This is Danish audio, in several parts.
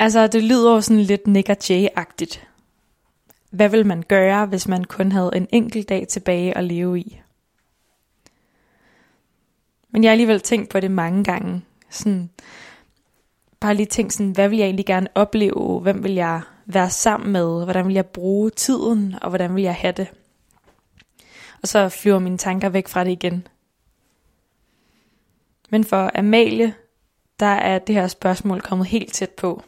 Altså, det lyder jo sådan lidt Nick og Jay-agtigt. Hvad vil man gøre, hvis man kun havde en enkelt dag tilbage at leve i? Men jeg har alligevel tænkt på det mange gange. Sådan, bare lige tænkt sådan, hvad vil jeg egentlig gerne opleve? Hvem vil jeg være sammen med? Hvordan vil jeg bruge tiden? Og hvordan vil jeg have det? Og så flyver mine tanker væk fra det igen. Men for Amalie, der er det her spørgsmål kommet helt tæt på.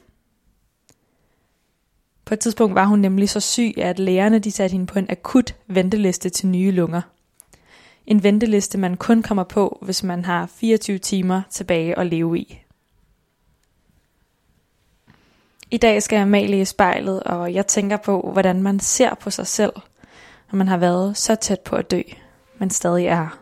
På et tidspunkt var hun nemlig så syg, at lægerne de satte hende på en akut venteliste til nye lunger. En venteliste, man kun kommer på, hvis man har 24 timer tilbage at leve i. I dag skal jeg male i spejlet, og jeg tænker på, hvordan man ser på sig selv, når man har været så tæt på at dø, men stadig er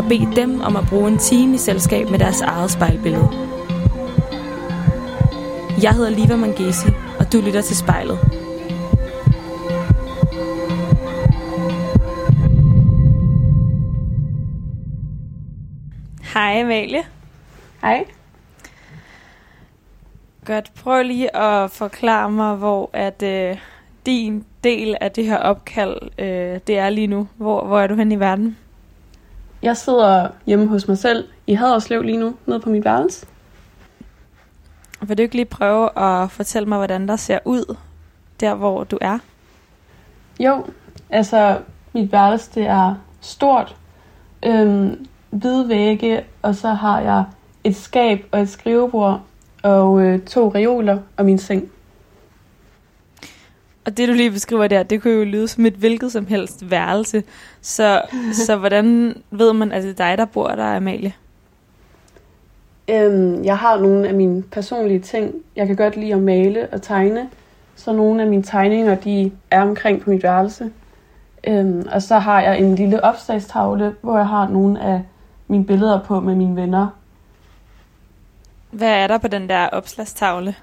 og bede dem om at bruge en time i selskab med deres eget spejlbillede. Jeg hedder Liva Mangesi, og du lytter til spejlet. Hej Amalie. Hej. Godt, prøv lige at forklare mig, hvor at øh, din del af det her opkald, øh, det er lige nu. Hvor, hvor er du hen i verden? Jeg sidder hjemme hos mig selv i Haderslev lige nu, nede på mit værelse. Vil du ikke lige prøve at fortælle mig, hvordan der ser ud, der hvor du er? Jo, altså mit værelse det er stort, øhm, hvide vægge, og så har jeg et skab og et skrivebord og øh, to reoler og min seng. Og det du lige beskriver der, det kunne jo lyde som et hvilket som helst værelse. Så, så hvordan ved man, at det er dig, der bor der, Amalie? Øhm, jeg har nogle af mine personlige ting. Jeg kan godt lide at male og tegne. Så nogle af mine tegninger, de er omkring på mit værelse. Øhm, og så har jeg en lille opslagstavle, hvor jeg har nogle af mine billeder på med mine venner. Hvad er der på den der opslagstavle?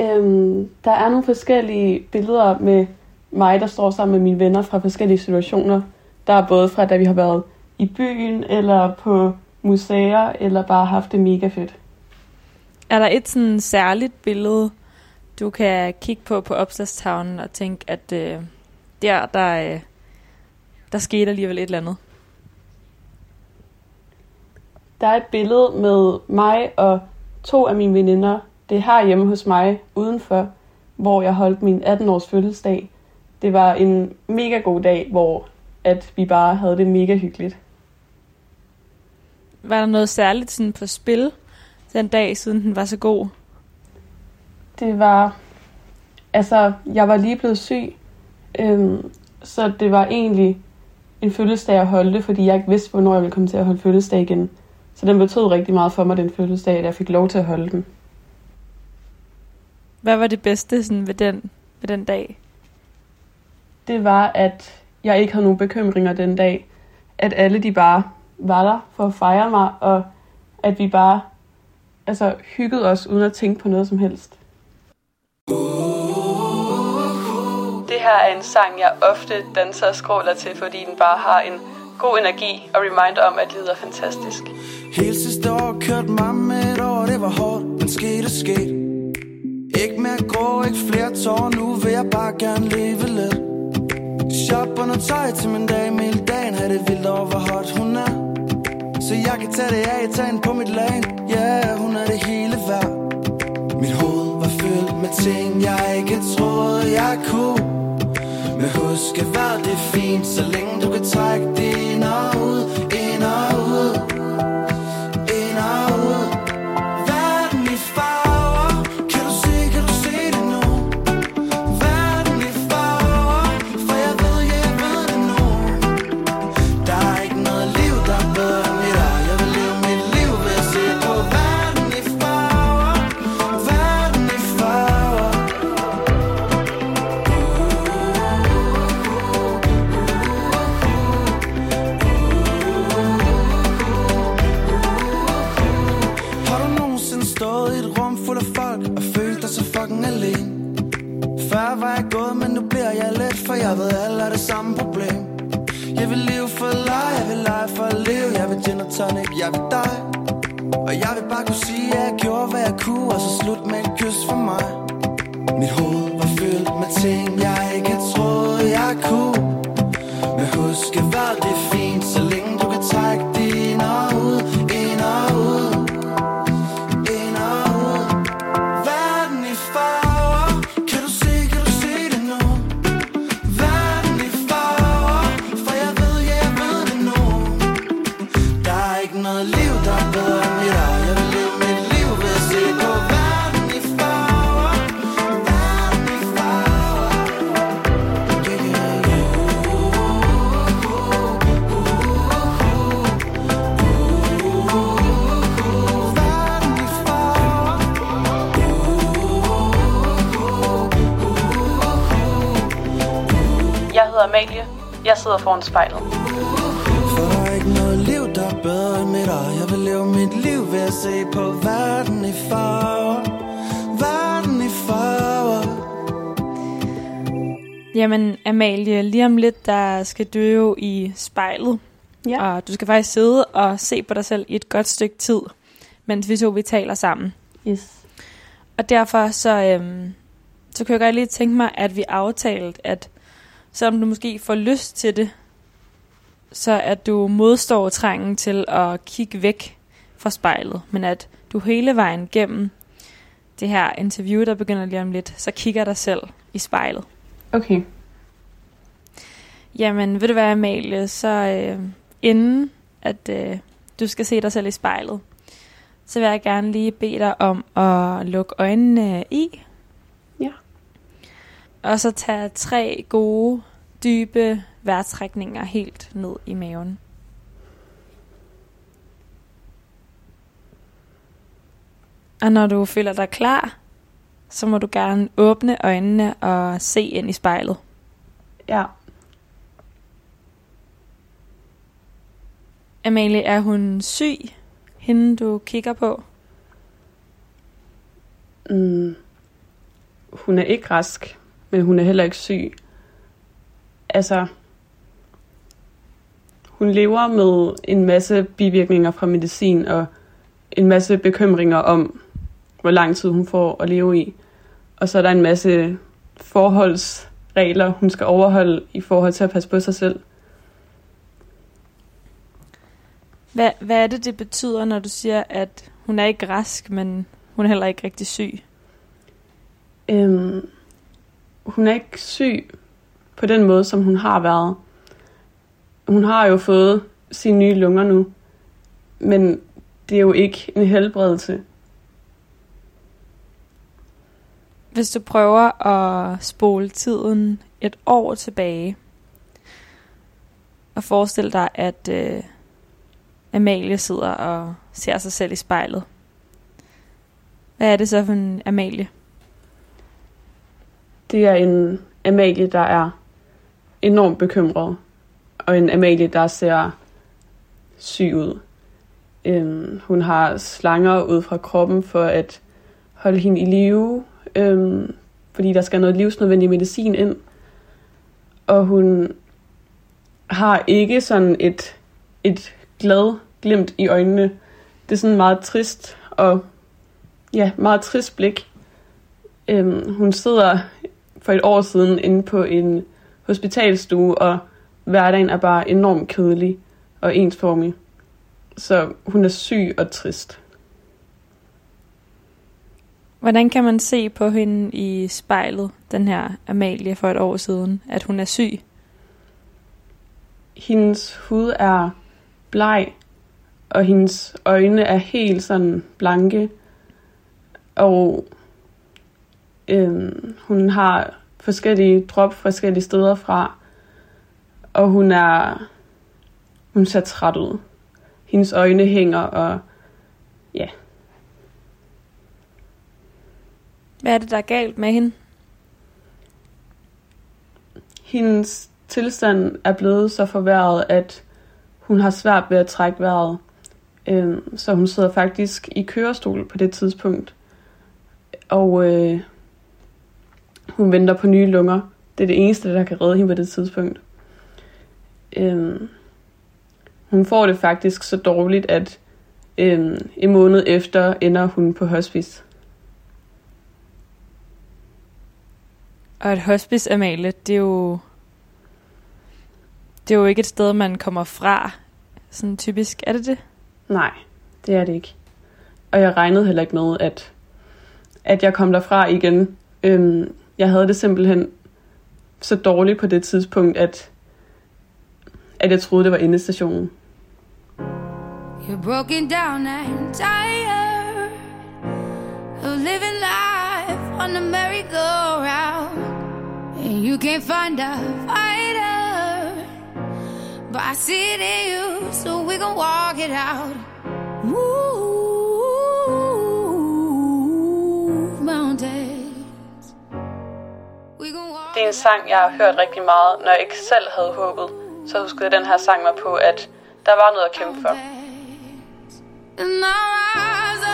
Øhm, der er nogle forskellige billeder med mig, der står sammen med mine venner fra forskellige situationer. Der er både fra, da vi har været i byen, eller på museer, eller bare haft det mega fedt. Er der et sådan særligt billede, du kan kigge på på opslagstavlen og tænke, at øh, der, der, øh, der skete alligevel et eller andet? Der er et billede med mig og to af mine veninder. Det er her hjemme hos mig udenfor, hvor jeg holdt min 18-års fødselsdag. Det var en mega god dag, hvor at vi bare havde det mega hyggeligt. Var der noget særligt sådan på spil den dag, siden den var så god? Det var... Altså, jeg var lige blevet syg, øhm, så det var egentlig en fødselsdag at holde, fordi jeg ikke vidste, hvornår jeg ville komme til at holde fødselsdag igen. Så den betød rigtig meget for mig, den fødselsdag, at jeg fik lov til at holde den. Hvad var det bedste sådan, ved, den, ved den dag? Det var, at jeg ikke havde nogen bekymringer den dag. At alle de bare var der for at fejre mig, og at vi bare altså, hyggede os uden at tænke på noget som helst. Det her er en sang, jeg ofte danser og skråler til, fordi den bare har en god energi og reminder om, at livet er fantastisk. Hele sidste år kørte mig med et år, det var hårdt, men skete sket. Ikke mere grå, ikke flere tårer nu vil jeg bare gerne leve lidt. Shopper noget tøj til min dag, hele dagen har det vildt over, hvor hot hun er. Så jeg kan tage det af, tage på mit lane, ja, yeah, hun er det hele værd. Mit hoved var fyldt med ting, jeg ikke troede, jeg kunne. Men husk, at det er fint, så længe du kan trække det tonic, jeg vil dig Og jeg vil bare kunne sige, ja skal du jo i spejlet. Ja. Og du skal faktisk sidde og se på dig selv i et godt stykke tid, mens vi to vi taler sammen. Yes. Og derfor så, øhm, så kunne jeg godt lige tænke mig, at vi aftalte, at selvom du måske får lyst til det, så at du modstår trængen til at kigge væk fra spejlet, men at du hele vejen gennem det her interview, der begynder lige om lidt, så kigger dig selv i spejlet. Okay. Jamen, ved du hvad, Amalie, så øh, inden at øh, du skal se dig selv i spejlet, så vil jeg gerne lige bede dig om at lukke øjnene i. Ja. Og så tage tre gode, dybe vejrtrækninger helt ned i maven. Og når du føler dig klar, så må du gerne åbne øjnene og se ind i spejlet. Ja. Amalie, er hun syg, hende du kigger på? Mm. Hun er ikke rask, men hun er heller ikke syg. Altså, hun lever med en masse bivirkninger fra medicin og en masse bekymringer om, hvor lang tid hun får at leve i. Og så er der en masse forholdsregler, hun skal overholde i forhold til at passe på sig selv. Hvad, hvad er det, det betyder, når du siger, at hun er ikke rask, men hun er heller ikke rigtig syg? Øhm, hun er ikke syg på den måde, som hun har været. Hun har jo fået sine nye lunger nu, men det er jo ikke en helbredelse. Hvis du prøver at spole tiden et år tilbage, og forestil dig, at øh, Amalie sidder og ser sig selv i spejlet. Hvad er det så for en Amalie? Det er en Amalie, der er enormt bekymret, og en Amalie, der ser syg ud. Øhm, hun har slanger ud fra kroppen for at holde hende i live, øhm, fordi der skal noget livsnødvendig medicin ind. Og hun har ikke sådan et, et glad glimt i øjnene. Det er sådan meget trist og ja, meget trist blik. Øhm, hun sidder for et år siden inde på en hospitalstue, og hverdagen er bare enormt kedelig og ensformig. Så hun er syg og trist. Hvordan kan man se på hende i spejlet, den her Amalie for et år siden, at hun er syg? Hendes hud er bleg, og hendes øjne er helt sådan blanke. Og øhm, hun har forskellige drop forskellige steder fra. Og hun er hun ser træt ud. Hendes øjne hænger, og ja, Hvad er det, der er galt med hende? hendes tilstand er blevet så forværret, at hun har svært ved at trække vejret. Øhm, så hun sidder faktisk i kørestol på det tidspunkt. Og øh, hun venter på nye lunger, det er det eneste, der kan redde hende på det tidspunkt. Øh, hun får det faktisk så dårligt, at øh, en måned efter ender hun på hospice. Og et hospice, Amalie, det er jo... Det er jo ikke et sted, man kommer fra, sådan typisk. Er det det? Nej, det er det ikke. Og jeg regnede heller ikke med, at, at jeg kom derfra igen. Øhm, jeg havde det simpelthen så dårligt på det tidspunkt, at, at jeg troede, det var endestationen. You're broken down and tired of living life on the merry-go-round. And you can't find a fighter, but I see it in you, so we can walk it out. Move mountains. We walk det er en sang, jeg har hørt rigtig meget, når jeg ikke selv havde håbet. Så huskede den her sang mig på, at der var noget at kæmpe for. And I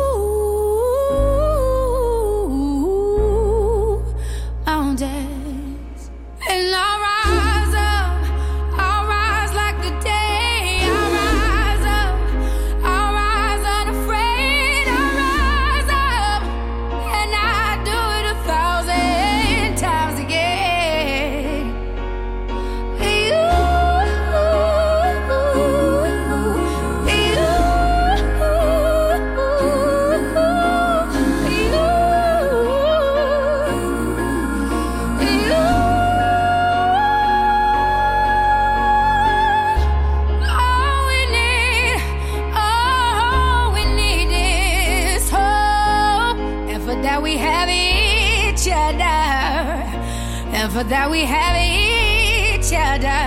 that we have each other.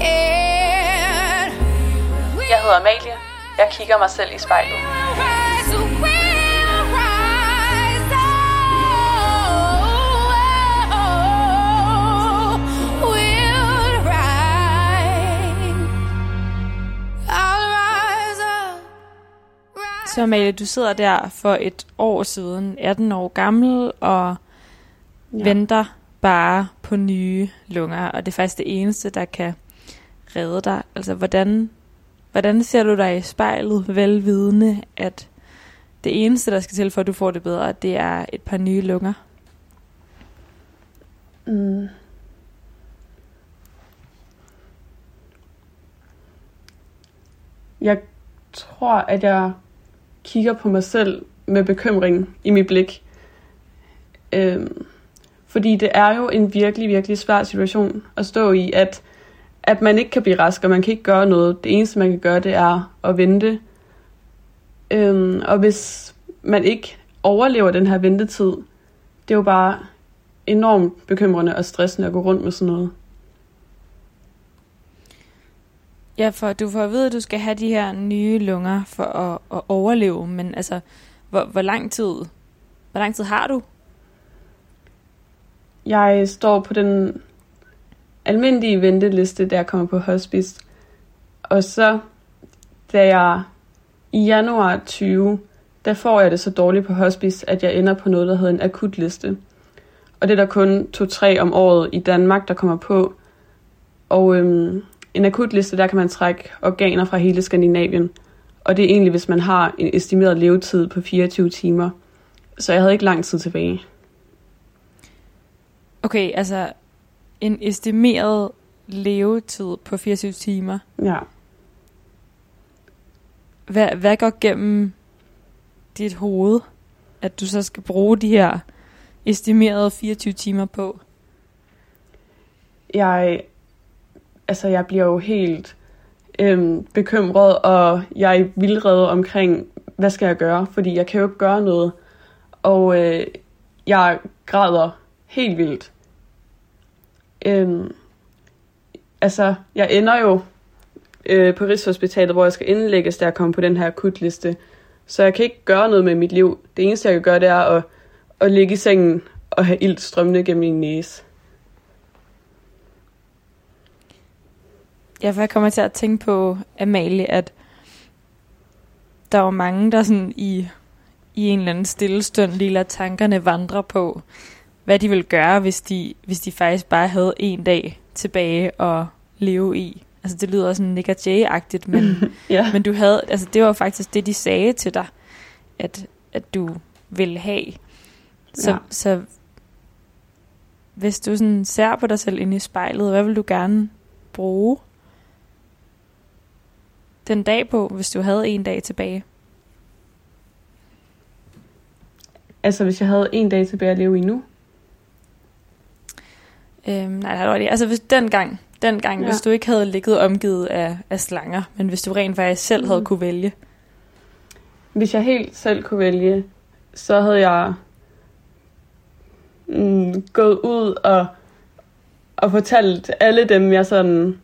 And jeg hedder Amalie. Jeg kigger mig selv i spejlet. Så Amalie, du sidder der for et år siden, 18 år gammel, og ja. venter spare på nye lunger, og det er faktisk det eneste, der kan redde dig. Altså, hvordan, hvordan ser du dig i spejlet, velvidende, at det eneste, der skal til for, at du får det bedre, det er et par nye lunger? Mm. Jeg tror, at jeg kigger på mig selv med bekymring i mit blik. Øhm, fordi det er jo en virkelig, virkelig svær situation at stå i, at, at man ikke kan blive rask, og man kan ikke gøre noget. Det eneste, man kan gøre, det er at vente. Øhm, og hvis man ikke overlever den her ventetid, det er jo bare enormt bekymrende og stressende at gå rundt med sådan noget. Ja, for du får at vide, at du skal have de her nye lunger for at, at overleve, men altså, hvor, hvor lang tid, hvor lang tid har du jeg står på den almindelige venteliste, der kommer på hospice. Og så, da jeg i januar 20, der får jeg det så dårligt på hospice, at jeg ender på noget, der hedder en akutliste. Og det er der kun to-tre om året i Danmark, der kommer på. Og øhm, en akutliste, der kan man trække organer fra hele Skandinavien. Og det er egentlig, hvis man har en estimeret levetid på 24 timer. Så jeg havde ikke lang tid tilbage. Okay, altså en estimeret levetid på 24 timer. Ja. Hvad, hvad går gennem dit hoved, at du så skal bruge de her estimerede 24 timer på? Jeg, altså jeg bliver jo helt øhm, bekymret, og jeg er vildrede omkring, hvad skal jeg gøre? Fordi jeg kan jo ikke gøre noget. Og øh, jeg græder helt vildt. Øhm, altså, jeg ender jo øh, på Rigshospitalet, hvor jeg skal indlægges, der kommer på den her akutliste. Så jeg kan ikke gøre noget med mit liv. Det eneste, jeg kan gøre, det er at, at ligge i sengen og have ilt strømmende gennem min næse. Ja, for jeg kommer til at tænke på, Amalie, at der var mange, der sådan i, i en eller anden stille stund lige lader tankerne vandre på, hvad de ville gøre, hvis de, hvis de faktisk bare havde en dag tilbage at leve i. Altså det lyder sådan Nick Jay-agtigt, men, ja. men du havde, altså det var faktisk det, de sagde til dig, at, at du ville have. Så, Ja. så hvis du sådan ser på dig selv inde i spejlet, hvad vil du gerne bruge den dag på, hvis du havde en dag tilbage? Altså, hvis jeg havde en dag tilbage at leve i nu. Øhm, nej, det var det. Altså hvis dengang, dengang Ja. hvis du ikke havde ligget omgivet af, af slanger, men hvis du rent faktisk selv mm. havde kunne vælge. Hvis jeg helt selv kunne vælge, så havde jeg mm, gået ud og, og fortalt alle dem, jeg sådan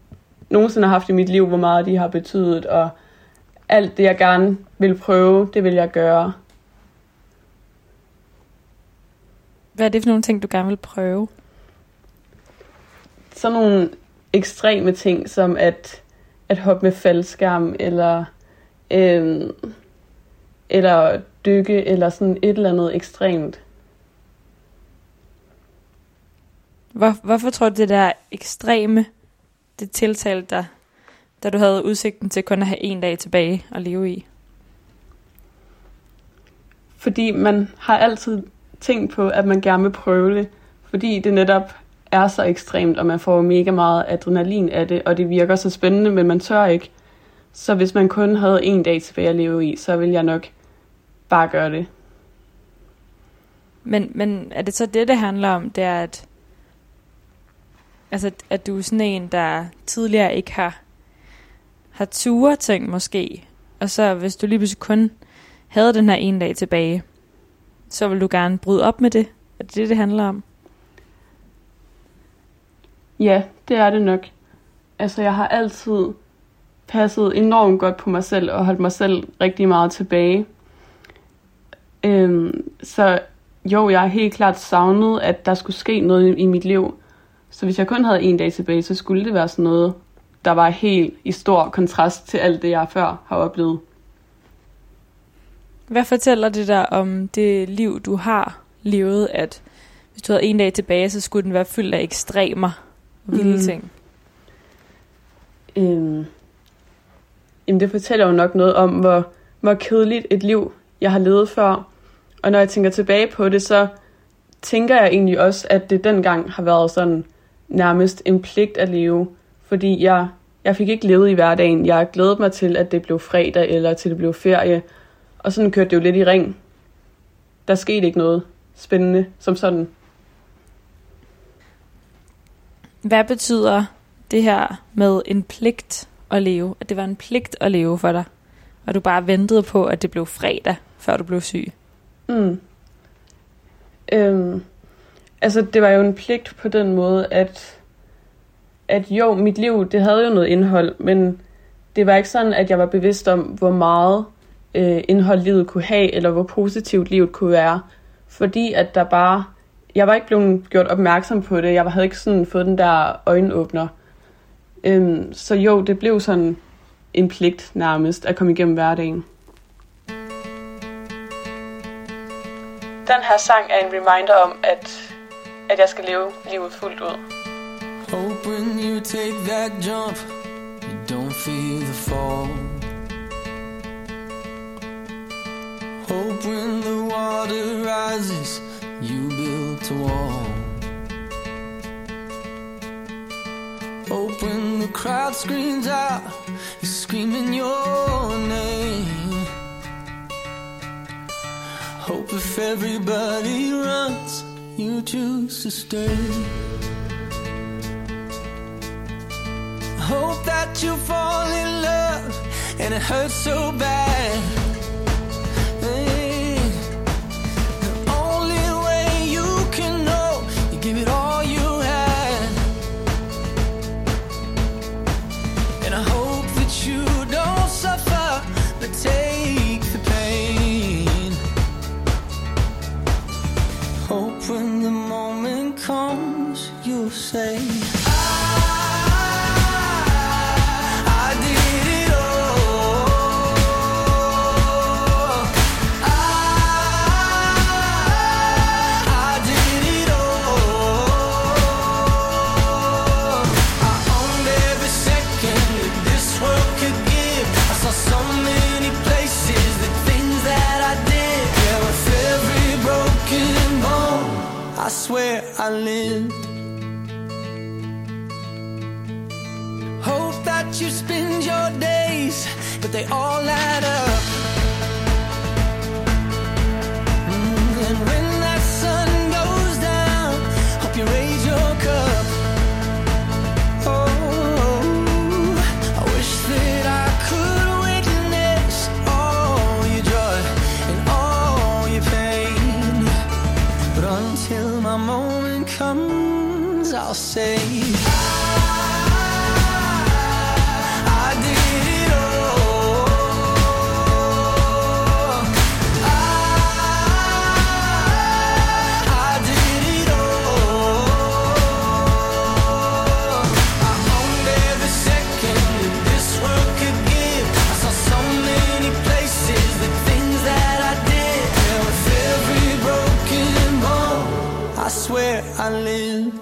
nogensinde har haft i mit liv, hvor meget de har betydet, og alt det, jeg gerne vil prøve, det vil jeg gøre. Hvad er det for nogle ting, du gerne vil prøve? Sådan nogle ekstreme ting, som at, at hoppe med faldskærm, eller, øhm, eller dykke, eller sådan et eller andet ekstremt. Hvor, hvorfor tror du, det der ekstreme, det tiltalte dig, da du havde udsigten til kun at have en dag tilbage at leve i? Fordi man har altid tænkt på, at man gerne vil prøve det. Fordi det netop er så ekstremt, og man får mega meget adrenalin af det, og det virker så spændende, men man tør ikke. Så hvis man kun havde en dag tilbage at leve i, så ville jeg nok bare gøre det. Men, men er det så det, det handler om? Det er, at, altså, at du er sådan en, der tidligere ikke har, har ture ting måske. Og så hvis du lige pludselig kun havde den her en dag tilbage, så vil du gerne bryde op med det. Er det det, det handler om? Ja, det er det nok. Altså, jeg har altid passet enormt godt på mig selv og holdt mig selv rigtig meget tilbage. Øhm, så jo, jeg har helt klart savnet, at der skulle ske noget i mit liv. Så hvis jeg kun havde en dag tilbage, så skulle det være sådan noget, der var helt i stor kontrast til alt det, jeg før har oplevet. Hvad fortæller det der om det liv, du har levet, at hvis du havde en dag tilbage, så skulle den være fyldt af ekstremer vilde Mm. ting? Øhm, jamen det fortæller jo nok noget om, hvor, hvor kedeligt et liv, jeg har levet før. Og når jeg tænker tilbage på det, så tænker jeg egentlig også, at det dengang har været sådan nærmest en pligt at leve. Fordi jeg, jeg fik ikke levet i hverdagen. Jeg glædede mig til, at det blev fredag, eller til det blev ferie. Og sådan kørte det jo lidt i ring. Der skete ikke noget spændende som sådan. Hvad betyder det her med en pligt at leve? At det var en pligt at leve for dig? Og du bare ventede på, at det blev fredag, før du blev syg? Mm. Øhm, altså, det var jo en pligt på den måde, at, at jo, mit liv, det havde jo noget indhold, men det var ikke sådan, at jeg var bevidst om, hvor meget øh, indhold livet kunne have, eller hvor positivt livet kunne være. Fordi at der bare, jeg var ikke blevet gjort opmærksom på det, jeg havde ikke sådan fået den der øjenåbner. Øhm, så jo, det blev sådan en pligt nærmest at komme igennem hverdagen. Den her sang er en reminder om, at, at jeg skal leve livet fuldt ud. Hope when you take that jump, you don't feel the fall. Hope when the water rises, you a wall. Hope when the crowd screams out, you're screaming your name. Hope if everybody runs, you choose to stay. Hope that you fall in love and it hurts so bad. They all add up. Mm, And when that sun goes down, hope you raise your cup. Oh, I wish that I could witness all your joy and all your pain. But until my moment comes, I'll say. I lived.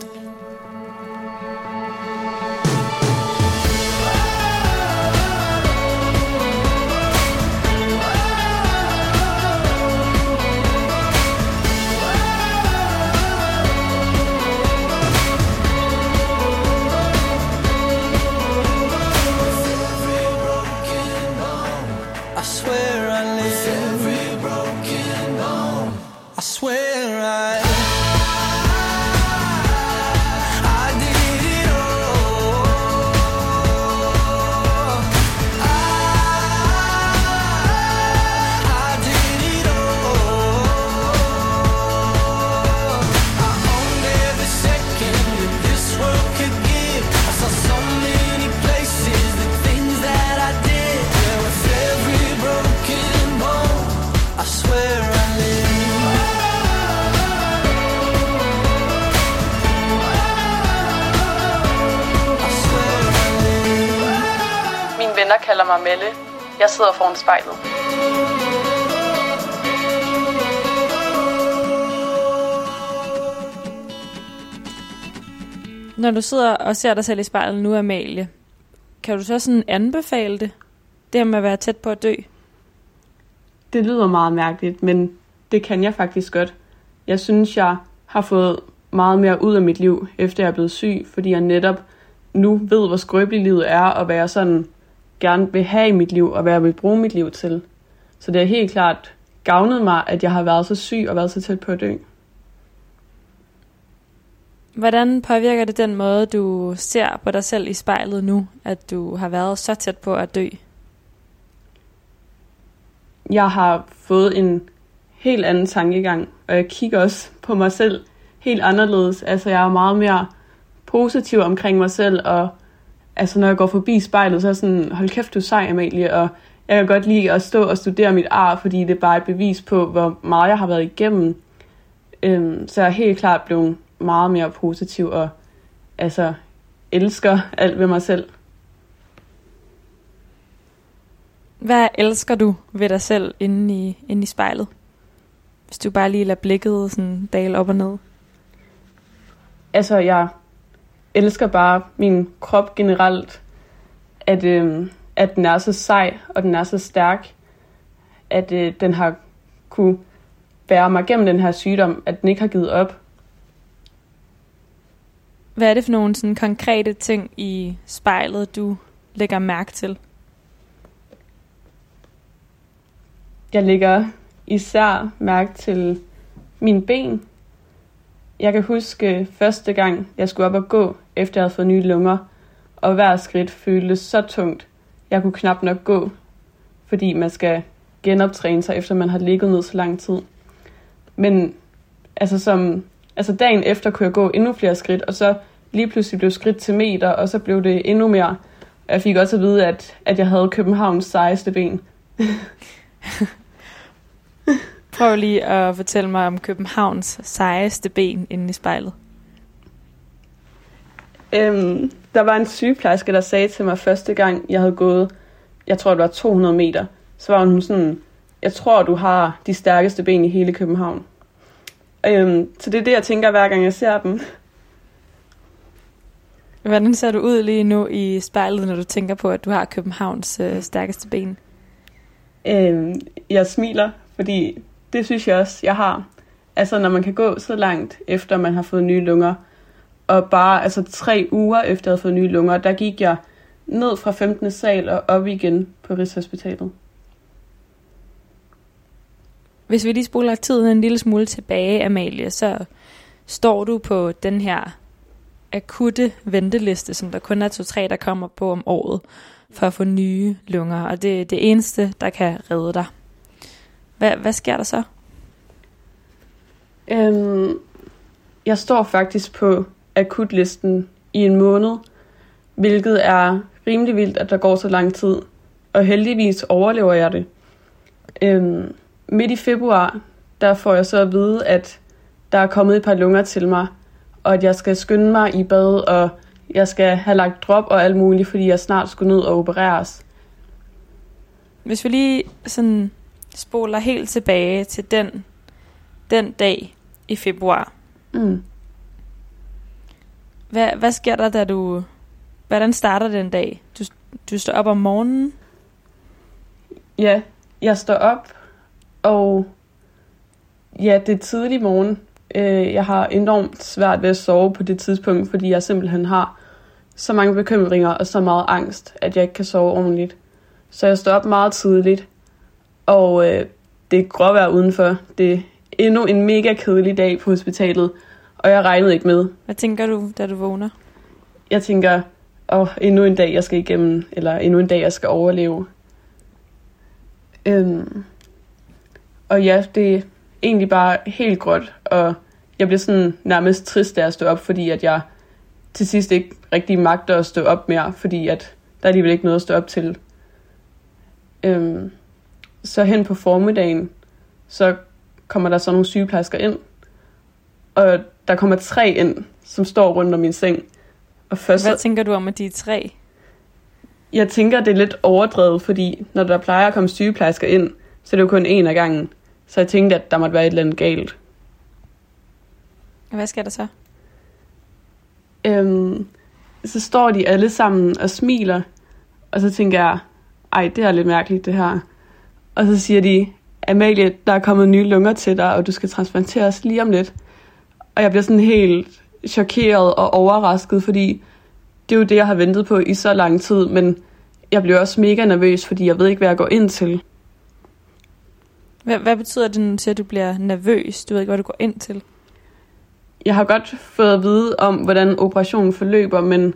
Kalder mig Melle. Jeg sidder foran spejlet. Når du sidder og ser dig selv i spejlet nu, Amalie, kan du så sådan anbefale det? Det her med at være tæt på at dø? Det lyder meget mærkeligt, men det kan jeg faktisk godt. Jeg synes, jeg har fået meget mere ud af mit liv, efter jeg er blevet syg, fordi jeg netop nu ved, hvor skrøbeligt livet er, og hvad jeg sådan gerne vil have i mit liv, og hvad jeg vil bruge mit liv til. Så det har helt klart gavnet mig, at jeg har været så syg og været så tæt på at dø. Hvordan påvirker det den måde, du ser på dig selv i spejlet nu, at du har været så tæt på at dø? jeg har fået en helt anden tankegang, og jeg kigger også på mig selv helt anderledes. Altså, jeg er meget mere positiv omkring mig selv, og altså, når jeg går forbi spejlet, så er sådan, hold kæft, du er sej, Amalie, og jeg kan godt lide at stå og studere mit ar, fordi det er bare et bevis på, hvor meget jeg har været igennem. Øhm, så jeg er helt klart blevet meget mere positiv, og altså, elsker alt ved mig selv. Hvad elsker du ved dig selv inde i, inde i spejlet? Hvis du bare lige lader blikket sådan dale op og ned. altså, jeg elsker bare min krop generelt, at, øh, at den er så sej, og den er så stærk, at øh, den har kunne bære mig gennem den her sygdom, at den ikke har givet op. Hvad er det for nogle sådan konkrete ting i spejlet, du lægger mærke til? Jeg lægger især mærke til mine ben. Jeg kan huske øh, første gang, jeg skulle op og gå, efter jeg havde fået nye lunger, og hver skridt føltes så tungt. Jeg kunne knap nok gå, fordi man skal genoptræne sig, efter man har ligget ned så lang tid. Men altså, som, altså dagen efter kunne jeg gå endnu flere skridt, og så lige pludselig blev skridt til meter, og så blev det endnu mere. Jeg fik også at vide, at, at jeg havde Københavns sejeste ben. Prøv lige at fortælle mig om Københavns sejeste ben inde i spejlet. Øhm, der var en sygeplejerske, der sagde til mig første gang, jeg havde gået, jeg tror det var 200 meter, så var hun sådan, jeg tror du har de stærkeste ben i hele København. Øhm, så det er det, jeg tænker hver gang jeg ser dem. Hvordan ser du ud lige nu i spejlet, når du tænker på, at du har Københavns øh, stærkeste ben? Øhm, jeg smiler, fordi det synes jeg også, jeg har. Altså, når man kan gå så langt, efter man har fået nye lunger, og bare altså tre uger efter at have fået nye lunger, der gik jeg ned fra 15. sal og op igen på Rigshospitalet. Hvis vi lige spoler tiden en lille smule tilbage, Amalie, så står du på den her akutte venteliste, som der kun er to-tre, der kommer på om året, for at få nye lunger, og det er det eneste, der kan redde dig. Hvad, hvad sker der så? Øhm, jeg står faktisk på akutlisten i en måned, hvilket er rimelig vildt, at der går så lang tid. Og heldigvis overlever jeg det. Øhm, midt i februar, der får jeg så at vide, at der er kommet et par lunger til mig, og at jeg skal skynde mig i bad, og jeg skal have lagt drop og alt muligt, fordi jeg snart skulle ned og opereres. Hvis vi lige sådan spoler helt tilbage til den, den dag i februar. Mm. Hvad, hvad sker der, da du... Hvordan starter den dag? Du, du står op om morgenen? Ja, jeg står op, og ja, det er tidlig morgen. Øh, jeg har enormt svært ved at sove på det tidspunkt, fordi jeg simpelthen har så mange bekymringer og så meget angst, at jeg ikke kan sove ordentligt. Så jeg står op meget tidligt, og øh, det er gråvejr udenfor. Det er endnu en mega kedelig dag på hospitalet, og jeg regnede ikke med. Hvad tænker du, da du vågner? Jeg tænker, åh, endnu en dag, jeg skal igennem, eller endnu en dag, jeg skal overleve. Øhm, og ja, det er egentlig bare helt gråt, og jeg bliver sådan nærmest trist, da jeg står op, fordi at jeg til sidst ikke rigtig magter at stå op mere, fordi at der er alligevel ikke noget at stå op til. Øhm, så hen på formiddagen, så kommer der så nogle sygeplejersker ind, og der kommer tre ind, som står rundt om min seng. Og først, Hvad tænker du om, at de er tre? Jeg tænker, det er lidt overdrevet, fordi når der plejer at komme sygeplejersker ind, så er det jo kun en af gangen. Så jeg tænkte, at der måtte være et eller andet galt. Hvad sker der så? Øhm, så står de alle sammen og smiler, og så tænker jeg, ej, det er lidt mærkeligt det her. Og så siger de, Amalie, der er kommet nye lunger til dig, og du skal transplanteres lige om lidt. Og jeg bliver sådan helt chokeret og overrasket, fordi det er jo det, jeg har ventet på i så lang tid, men jeg bliver også mega nervøs, fordi jeg ved ikke, hvad jeg går ind til. Hvad, hvad betyder det, når du siger, at du bliver nervøs? Du ved ikke, hvad du går ind til. Jeg har godt fået at vide om, hvordan operationen forløber, men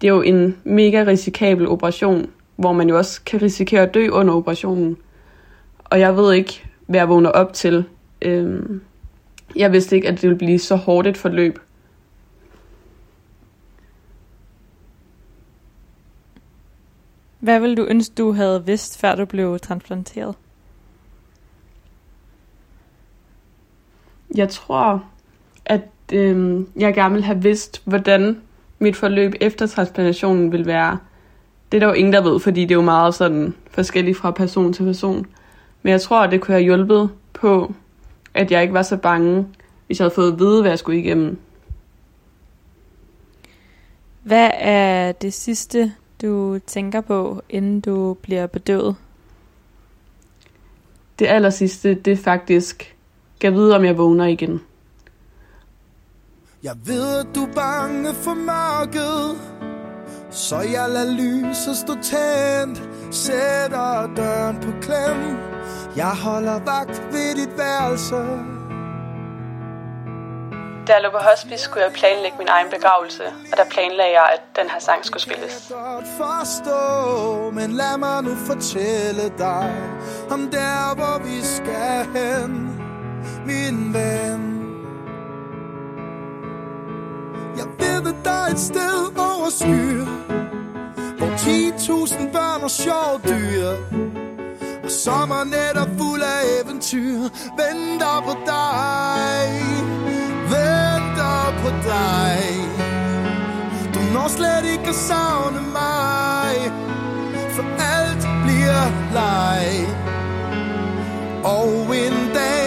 det er jo en mega risikabel operation, hvor man jo også kan risikere at dø under operationen. Og jeg ved ikke, hvad jeg vågner op til. Øhm, jeg vidste ikke, at det ville blive så hårdt et forløb. Hvad ville du ønske, du havde vidst, før du blev transplanteret? Jeg tror, at øhm, jeg gerne ville have vidst, hvordan mit forløb efter transplantationen vil være. Det er der jo ingen, der ved, fordi det er jo meget sådan forskelligt fra person til person. Men jeg tror, at det kunne have hjulpet på, at jeg ikke var så bange, hvis jeg havde fået at vide, hvad jeg skulle igennem. Hvad er det sidste, du tænker på, inden du bliver bedøvet? Det aller sidste, det er faktisk, kan vide, om jeg vågner igen. Jeg ved, at du er bange for mørket Så jeg lader lyset stå tændt Sætter døren på klem Jeg holder vagt ved dit værelse Da jeg lå på hospice, skulle jeg planlægge min egen begravelse, og der planlagde jeg, at den her sang skulle spilles. Jeg godt forstå, men lad mig nu fortælle dig Om der, hvor vi skal hen, min ven Jeg ved, at der er et sted over skyer Hvor 10.000 børn og sjov dyr og sommernætter fuld af eventyr. Venter på dig. Venter på dig. Du når slet ikke at savne mig. For alt bliver leg. Og en dag,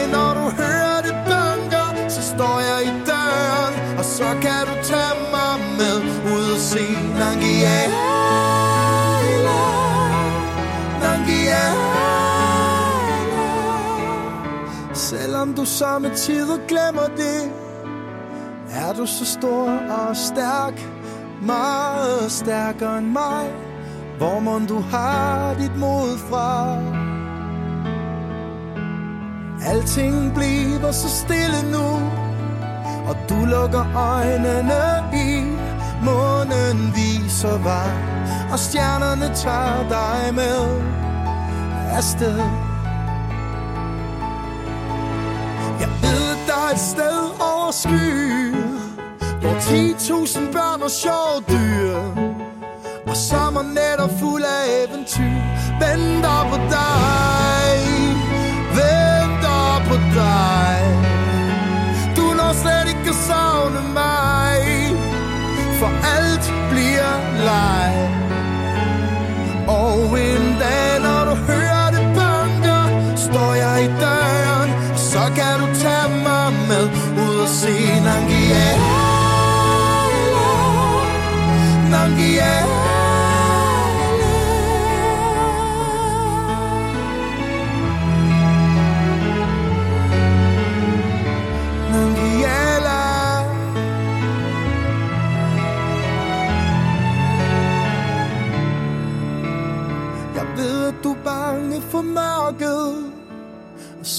Nangiala du samme tider glemmer det. Er du så stor og stærk, meget stærkere end mig. Hvor må du har dit mod fra? Alting bliver så stille nu Og du lukker øjnene i Månen viser vej Og stjernerne tager dig med. Afsted. Et sted over skyer Hvor 10.000 børn og sjove dyr Og sommernetter fuld af eventyr. Venter på dig Venter på dig. Du når slet ikke så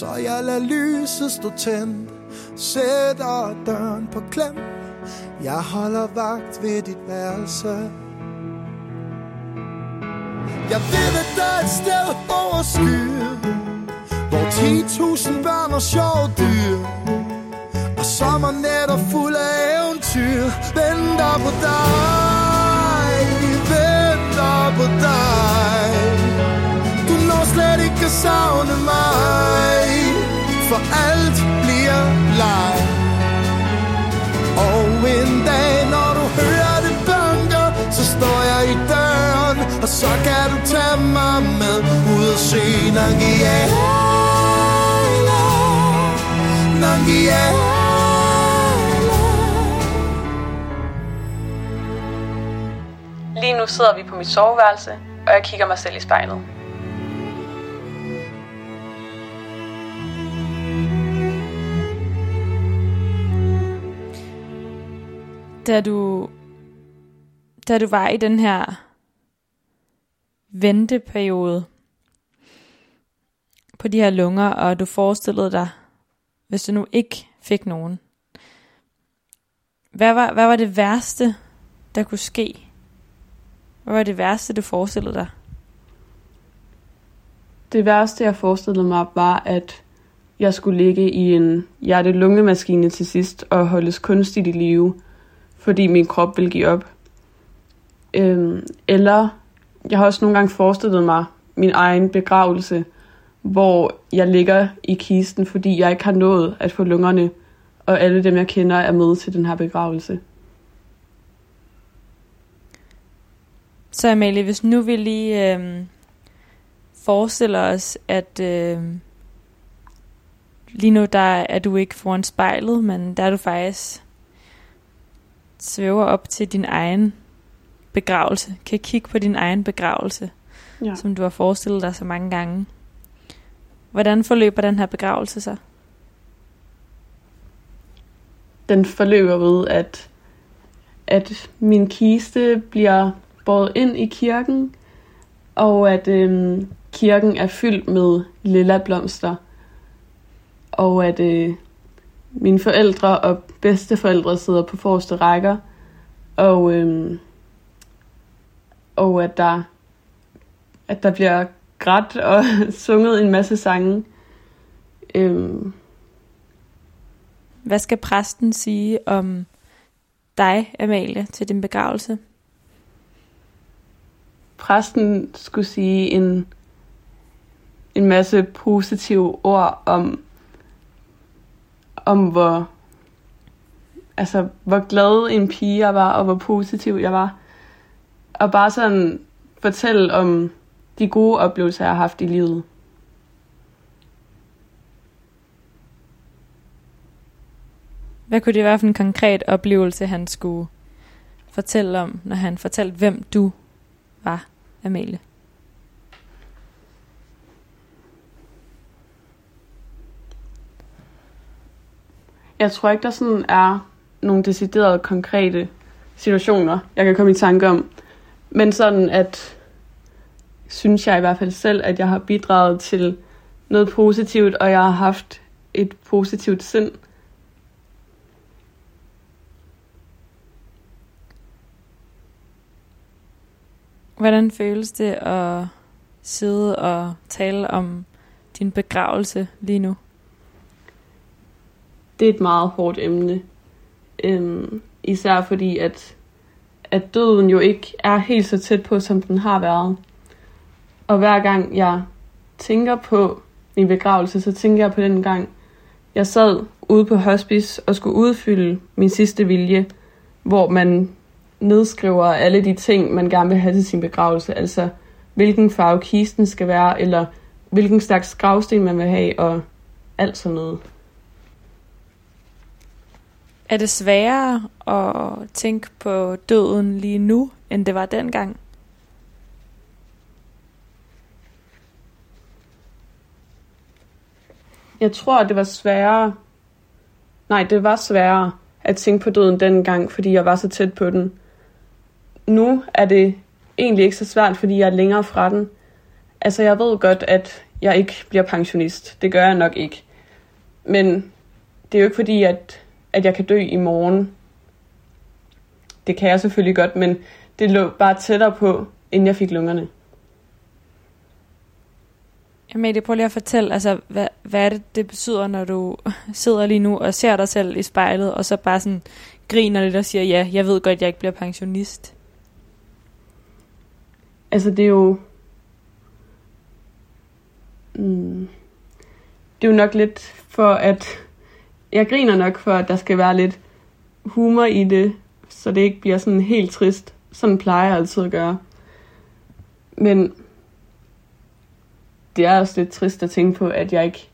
Så jeg lader lyset stå tændt. Sætter døren på klem. Jeg holder vagt ved dit værelse. Jeg ved, at der er et sted over skyen Hvor 10.000 børn og sjove dyr Og sommernetter fuld af eventyr. Venter på dig Venter på dig savne mig For alt bliver leg. Og en dag når du hører det banker Så står jeg i døren Og så kan du tage mig med Ud og se Nangiala Nangiala Lige nu sidder vi på mit soveværelse, og jeg kigger mig selv i spejlet. Da du, da du var i den her venteperiode på de her lunger, og du forestillede dig, hvis du nu ikke fik nogen, hvad var, hvad var det værste, der kunne ske? Hvad var det værste, du forestillede dig? Det værste, jeg forestillede mig, var, at jeg skulle ligge i en hjerte-lungemaskine til sidst og holdes kunstigt i live, fordi min krop vil give op. Øhm, eller jeg har også nogle gange forestillet mig min egen begravelse, hvor jeg ligger i kisten, fordi jeg ikke har nået at få lungerne, og alle dem, jeg kender, er med til den her begravelse. Så Amalie, hvis nu vi lige øh, forestiller os, at øh, lige nu der er du ikke foran spejlet, men der er du faktisk svæver op til din egen begravelse, kan kigge på din egen begravelse, Ja. som du har forestillet dig så mange gange. Hvordan forløber den her begravelse så? Den forløber ved, at, at min kiste bliver båret ind i kirken, og at øhm, kirken er fyldt med lilla blomster, og at øh, mine forældre og bedsteforældre sidder på forreste rækker, og, øhm, og at der, at der bliver grædt og sunget en masse sange. Øhm, Hvad skal præsten sige om dig, Amalie, til din begravelse? præsten skulle sige en, en masse positive ord om, om hvor, altså, hvor glad en pige jeg var, og hvor positiv jeg var. Og bare sådan fortælle om de gode oplevelser, jeg har haft i livet. Hvad kunne det være for en konkret oplevelse, han skulle fortælle om, når han fortalte, hvem du var, Amalie? Jeg tror ikke, der sådan er nogle deciderede konkrete situationer, jeg kan komme i tanke om. Men sådan at, synes jeg i hvert fald selv, at jeg har bidraget til noget positivt, og jeg har haft et positivt sind. Hvordan føles det at sidde og tale om din begravelse lige nu? Det er et meget hårdt emne. Øhm, især fordi, at, at døden jo ikke er helt så tæt på, som den har været. Og hver gang jeg tænker på min begravelse, så tænker jeg på den gang, jeg sad ude på hospice og skulle udfylde min sidste vilje, hvor man nedskriver alle de ting, man gerne vil have til sin begravelse. Altså, hvilken farve kisten skal være, eller hvilken slags gravsten man vil have, og alt sådan noget. Er det sværere at tænke på døden lige nu, end det var dengang? Jeg tror, at det var sværere. Nej, det var sværere at tænke på døden dengang, fordi jeg var så tæt på den. Nu er det egentlig ikke så svært, fordi jeg er længere fra den. Altså, jeg ved godt, at jeg ikke bliver pensionist. Det gør jeg nok ikke. Men det er jo ikke fordi, at, at jeg kan dø i morgen. Det kan jeg selvfølgelig godt, men det lå bare tættere på, inden jeg fik lungerne. Amalie, prøv lige at fortælle, altså, hvad, hvad er det, det betyder, når du sidder lige nu og ser dig selv i spejlet, og så bare sådan griner lidt og siger, ja, jeg ved godt, jeg ikke bliver pensionist. Altså, det er jo... Mm, det er jo nok lidt for, at... Jeg griner nok for, at der skal være lidt humor i det, så det ikke bliver sådan helt trist. Sådan plejer jeg altid at gøre. Men det er også lidt trist at tænke på, at jeg ikke,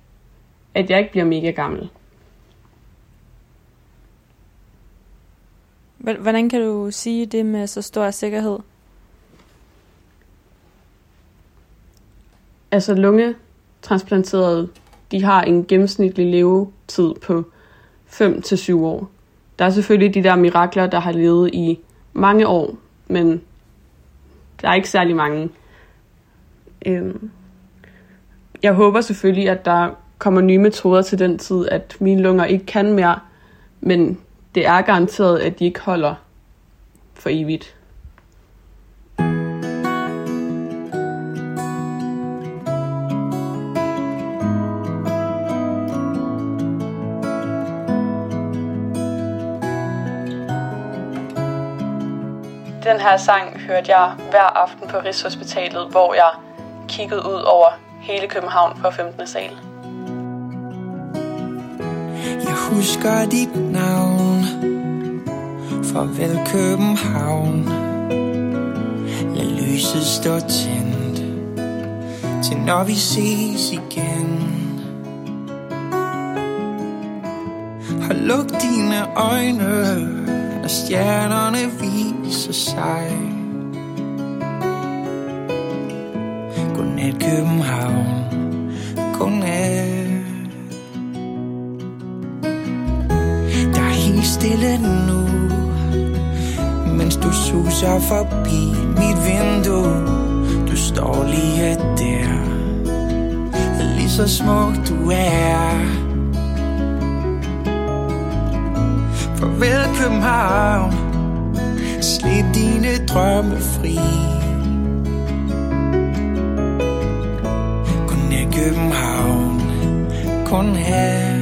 at jeg ikke bliver mega gammel. Hvordan kan du sige det med så stor sikkerhed? Altså lungetransplanterede, de har en gennemsnitlig levetid på 5 til 7 år. Der er selvfølgelig de der mirakler, der har levet i mange år, men der er ikke særlig mange. Øhm. Jeg håber selvfølgelig, at der kommer nye metoder til den tid, at mine lunger ikke kan mere, men det er garanteret, at de ikke holder for evigt. Den her sang hørte jeg hver aften på Rigshospitalet, hvor jeg kiggede ud over hele København på 15. sal. Jeg husker dit navn Farvel København Lad lyset stå tændt Til når vi ses igen Og luk dine øjne Når stjernerne viser society Godnat København. Godnat. Der er helt stille nu Mens du suser forbi mit vindue. Du står lige der Lige så smuk du er. Farvel København. Slip dine drømme fri. Godnat København Kun her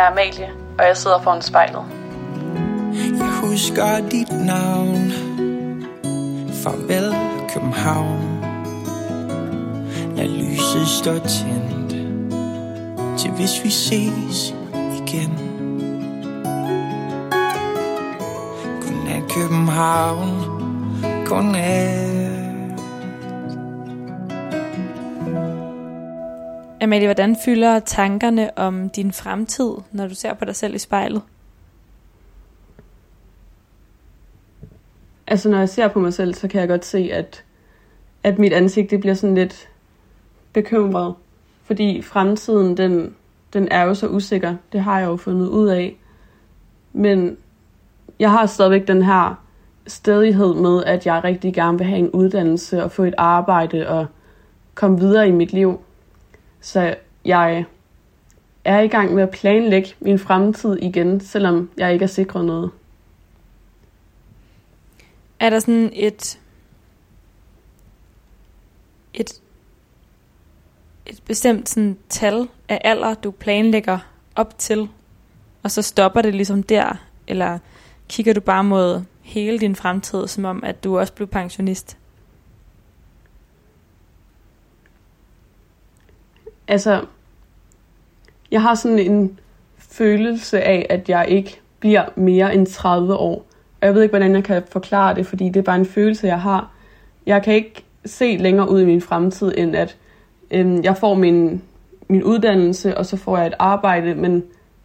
er Amalie, og jeg sidder foran spejlet. Jeg husker dit navn. Farvel København. Lad lyset stå tændt Til hvis vi ses igen. Godnat København. Godnat. Amalie, hvordan fylder tankerne om din fremtid, når du ser på dig selv i spejlet? Altså, når jeg ser på mig selv, så kan jeg godt se, at, at mit ansigt det bliver sådan lidt bekymret. Fordi fremtiden, den, den er jo så usikker. Det har jeg jo fundet ud af. Men jeg har stadigvæk den her stedighed med, at jeg rigtig gerne vil have en uddannelse og få et arbejde og komme videre i mit liv. Så jeg er i gang med at planlægge min fremtid igen, selvom jeg ikke er sikret noget. Er der sådan et et et bestemt sådan tal af alder, du planlægger op til, og så stopper det ligesom der, eller kigger du bare mod hele din fremtid, som om at du også blev pensionist? Altså, jeg har sådan en følelse af, at jeg ikke bliver mere end 30 år. Og jeg ved ikke, hvordan jeg kan forklare det, fordi det er bare en følelse, jeg har. Jeg kan ikke se længere ud i min fremtid, end at øhm, jeg får min, min uddannelse, og så får jeg et arbejde, men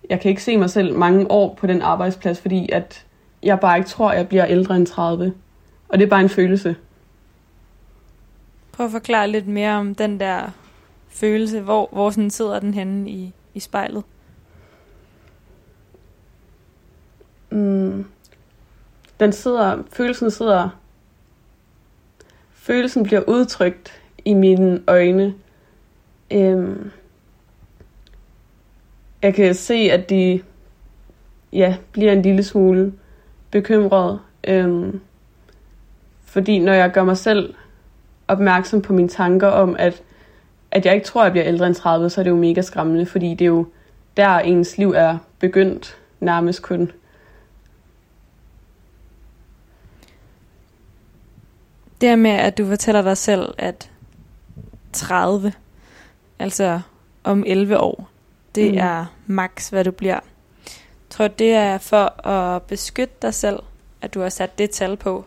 jeg kan ikke se mig selv mange år på den arbejdsplads, fordi at jeg bare ikke tror, at jeg bliver ældre end 30. Og det er bare en følelse. Prøv at forklare lidt mere om den der følelse. Hvor, hvor sådan sidder den henne i, i spejlet? Mm. Den sidder, følelsen sidder, følelsen bliver udtrykt i mine øjne. Øhm, jeg kan se, at de ja, bliver en lille smule bekymret. Øhm, fordi når jeg gør mig selv opmærksom på mine tanker om, at, at jeg ikke tror, at jeg bliver ældre end 30, så er det jo mega skræmmende, fordi det er jo der ens liv er begyndt nærmest kun. Det her med, at du fortæller dig selv, at 30, altså om 11 år, det Mm. er max, hvad du bliver. Tror du, det er for at beskytte dig selv, at du har sat det tal på?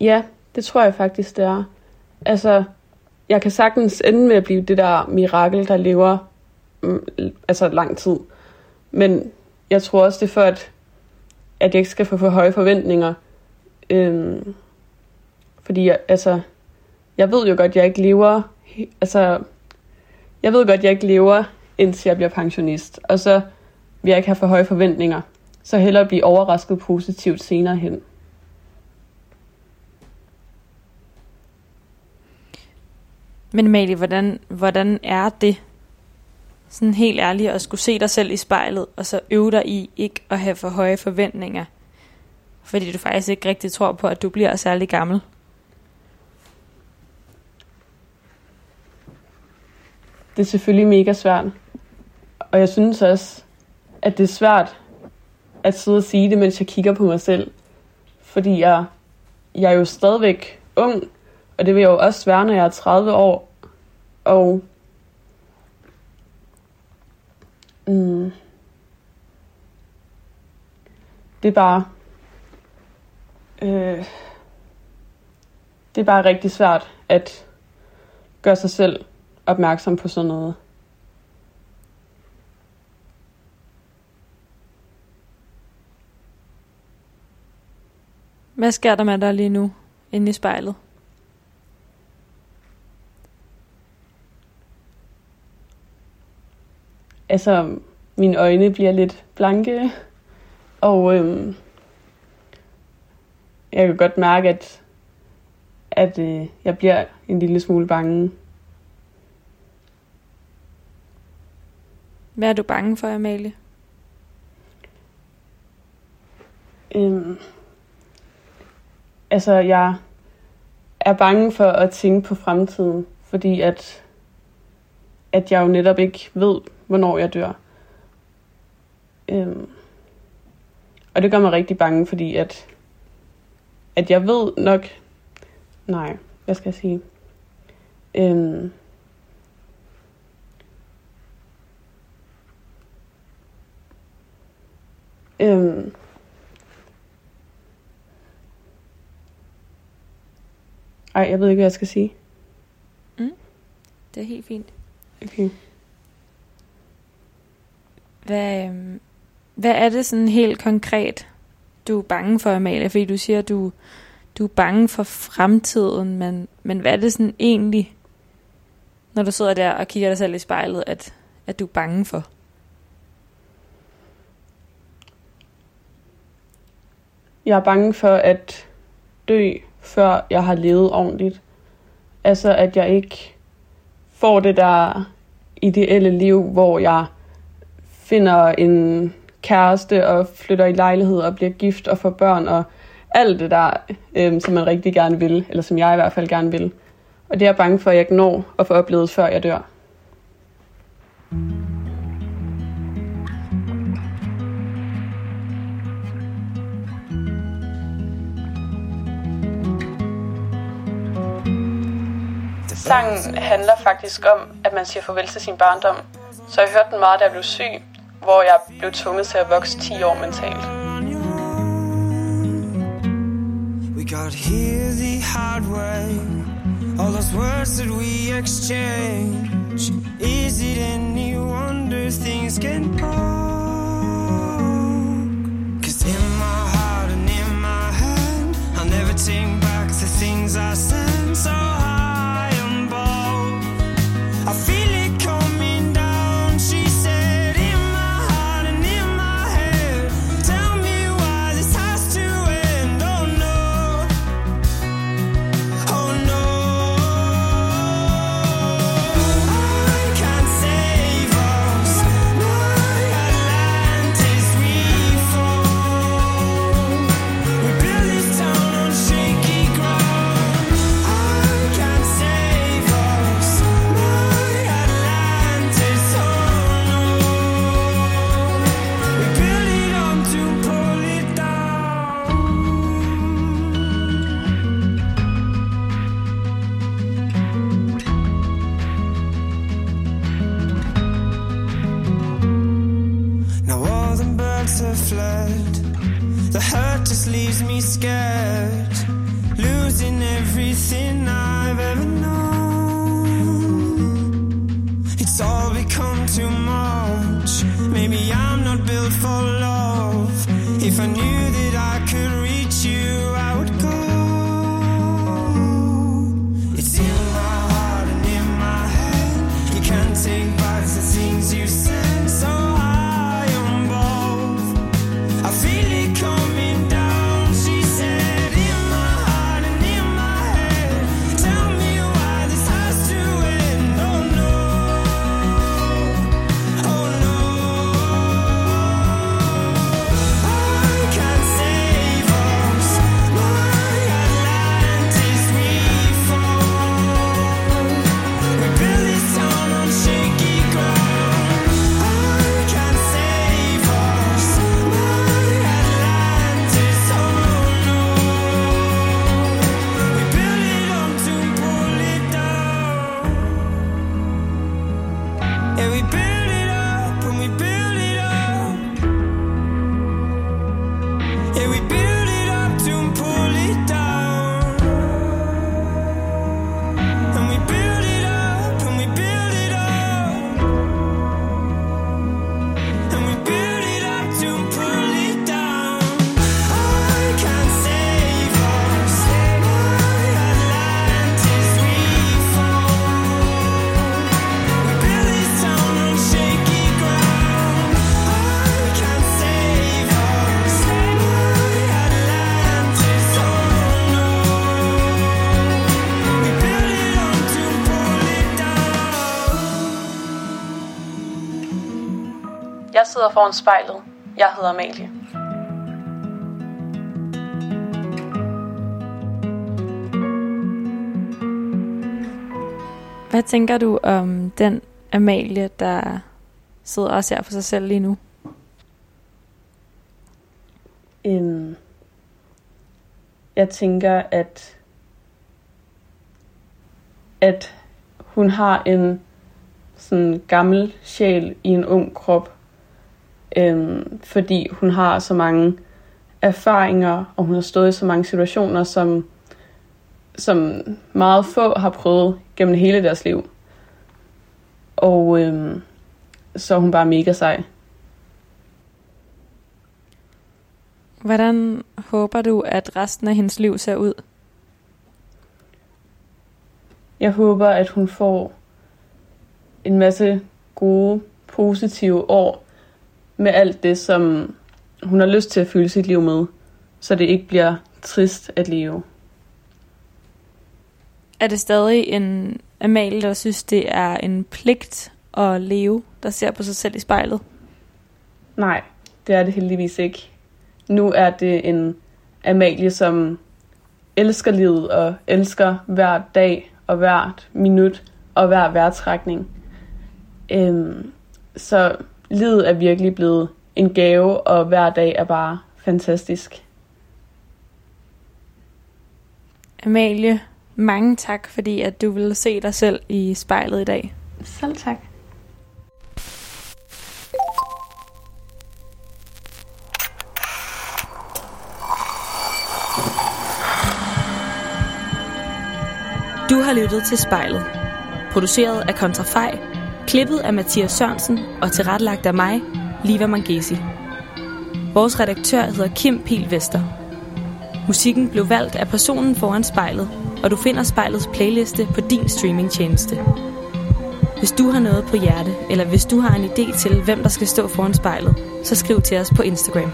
Ja, det tror jeg faktisk, det er. Altså, jeg kan sagtens ende med at blive det der mirakel, der lever mm, altså lang tid. Men jeg tror også, det er for, at, at jeg ikke skal få for høje forventninger. Øhm, fordi jeg, altså, jeg ved jo godt, jeg ikke lever... Altså, jeg ved godt, jeg ikke lever, indtil jeg bliver pensionist. Og så vil jeg ikke have for høje forventninger. Så hellere blive overrasket positivt senere hen. Men Amalie, hvordan, hvordan er det sådan helt ærligt at skulle se dig selv i spejlet, og så øve dig i ikke at have for høje forventninger? Fordi du faktisk ikke rigtig tror på, at du bliver særlig gammel. Det er selvfølgelig mega svært. Og jeg synes også, at det er svært at sidde og sige det, mens jeg kigger på mig selv. Fordi jeg, jeg er jo stadigvæk ung, og det vil jeg jo også være, når jeg er 30 år. Og mm, det er bare øh, det er bare rigtig svært at gøre sig selv opmærksom på sådan noget. Hvad sker der med dig lige nu, inde i spejlet? Altså, mine øjne bliver lidt blanke, og øhm, jeg kan godt mærke, at, at øh, jeg bliver en lille smule bange. Hvad er du bange for, Amalie? Øhm, altså, jeg er bange for at tænke på fremtiden, fordi at, at jeg jo netop ikke ved, hvornår jeg dør. Øhm, og det gør mig rigtig bange, fordi at, at jeg ved nok... Nej, hvad skal jeg sige? Øhm, øhm, ej, jeg ved ikke, hvad jeg skal sige. Det er helt fint. Okay. Hvad, øhm, hvad er det sådan helt konkret, du er bange for, Amalie? Fordi du siger, at du, du er bange for fremtiden, men, men hvad er det sådan egentlig, når du sidder der og kigger dig selv i spejlet, at, at du er bange for? Jeg er bange for at dø, før jeg har levet ordentligt. Altså, at jeg ikke får det der ideelle liv, hvor jeg finder en kæreste og flytter i lejlighed og bliver gift og får børn og alt det der, øhm, som man rigtig gerne vil, eller som jeg i hvert fald gerne vil. Og det er jeg bange for, at jeg ikke når at få oplevet, før jeg dør. Sangen handler faktisk om, at man siger farvel til sin barndom. Så jeg hørte den meget, da jeg blev syg, hvor jeg blev tvunget til at vokse 10 år mentalt. We got here the hard way. All those words that we exchange. Is it any wonder things can go? Cause in my heart and in my hand, I'll never take back the things I said. So foran spejlet. Jeg hedder Amalie. Hvad tænker du om den Amalie, der sidder og ser for sig selv lige nu? Øhm, jeg tænker, at at hun har en sådan gammel sjæl i en ung krop, øhm, fordi hun har så mange erfaringer, og hun har stået i så mange situationer, som, som meget få har prøvet gennem hele deres liv. Og øhm, så er hun bare mega sej. Hvordan håber du, at resten af hendes liv ser ud? Jeg håber, at hun får en masse gode, positive år med alt det, som hun har lyst til at fylde sit liv med, så det ikke bliver trist at leve. Er det stadig en Amalie, der synes, det er en pligt at leve, der ser på sig selv i spejlet? Nej, det er det heldigvis ikke. Nu er det en Amalie, som elsker livet og elsker hver dag og hvert minut og hver vejrtrækning. Øhm, så livet er virkelig blevet en gave, og hver dag er bare fantastisk. Amalie, mange tak, fordi at du ville se dig selv i spejlet i dag. Selv tak. Du har lyttet til Spejlet. Produceret af Kontrafej, klippet af Mathias Sørensen og tilrettelagt af mig, Liva Mangesi. Vores redaktør hedder Kim Pil Vester. Musikken blev valgt af personen foran spejlet, og du finder spejlets playliste på din streamingtjeneste. Hvis du har noget på hjerte, eller hvis du har en idé til, hvem der skal stå foran spejlet, så skriv til os på Instagram.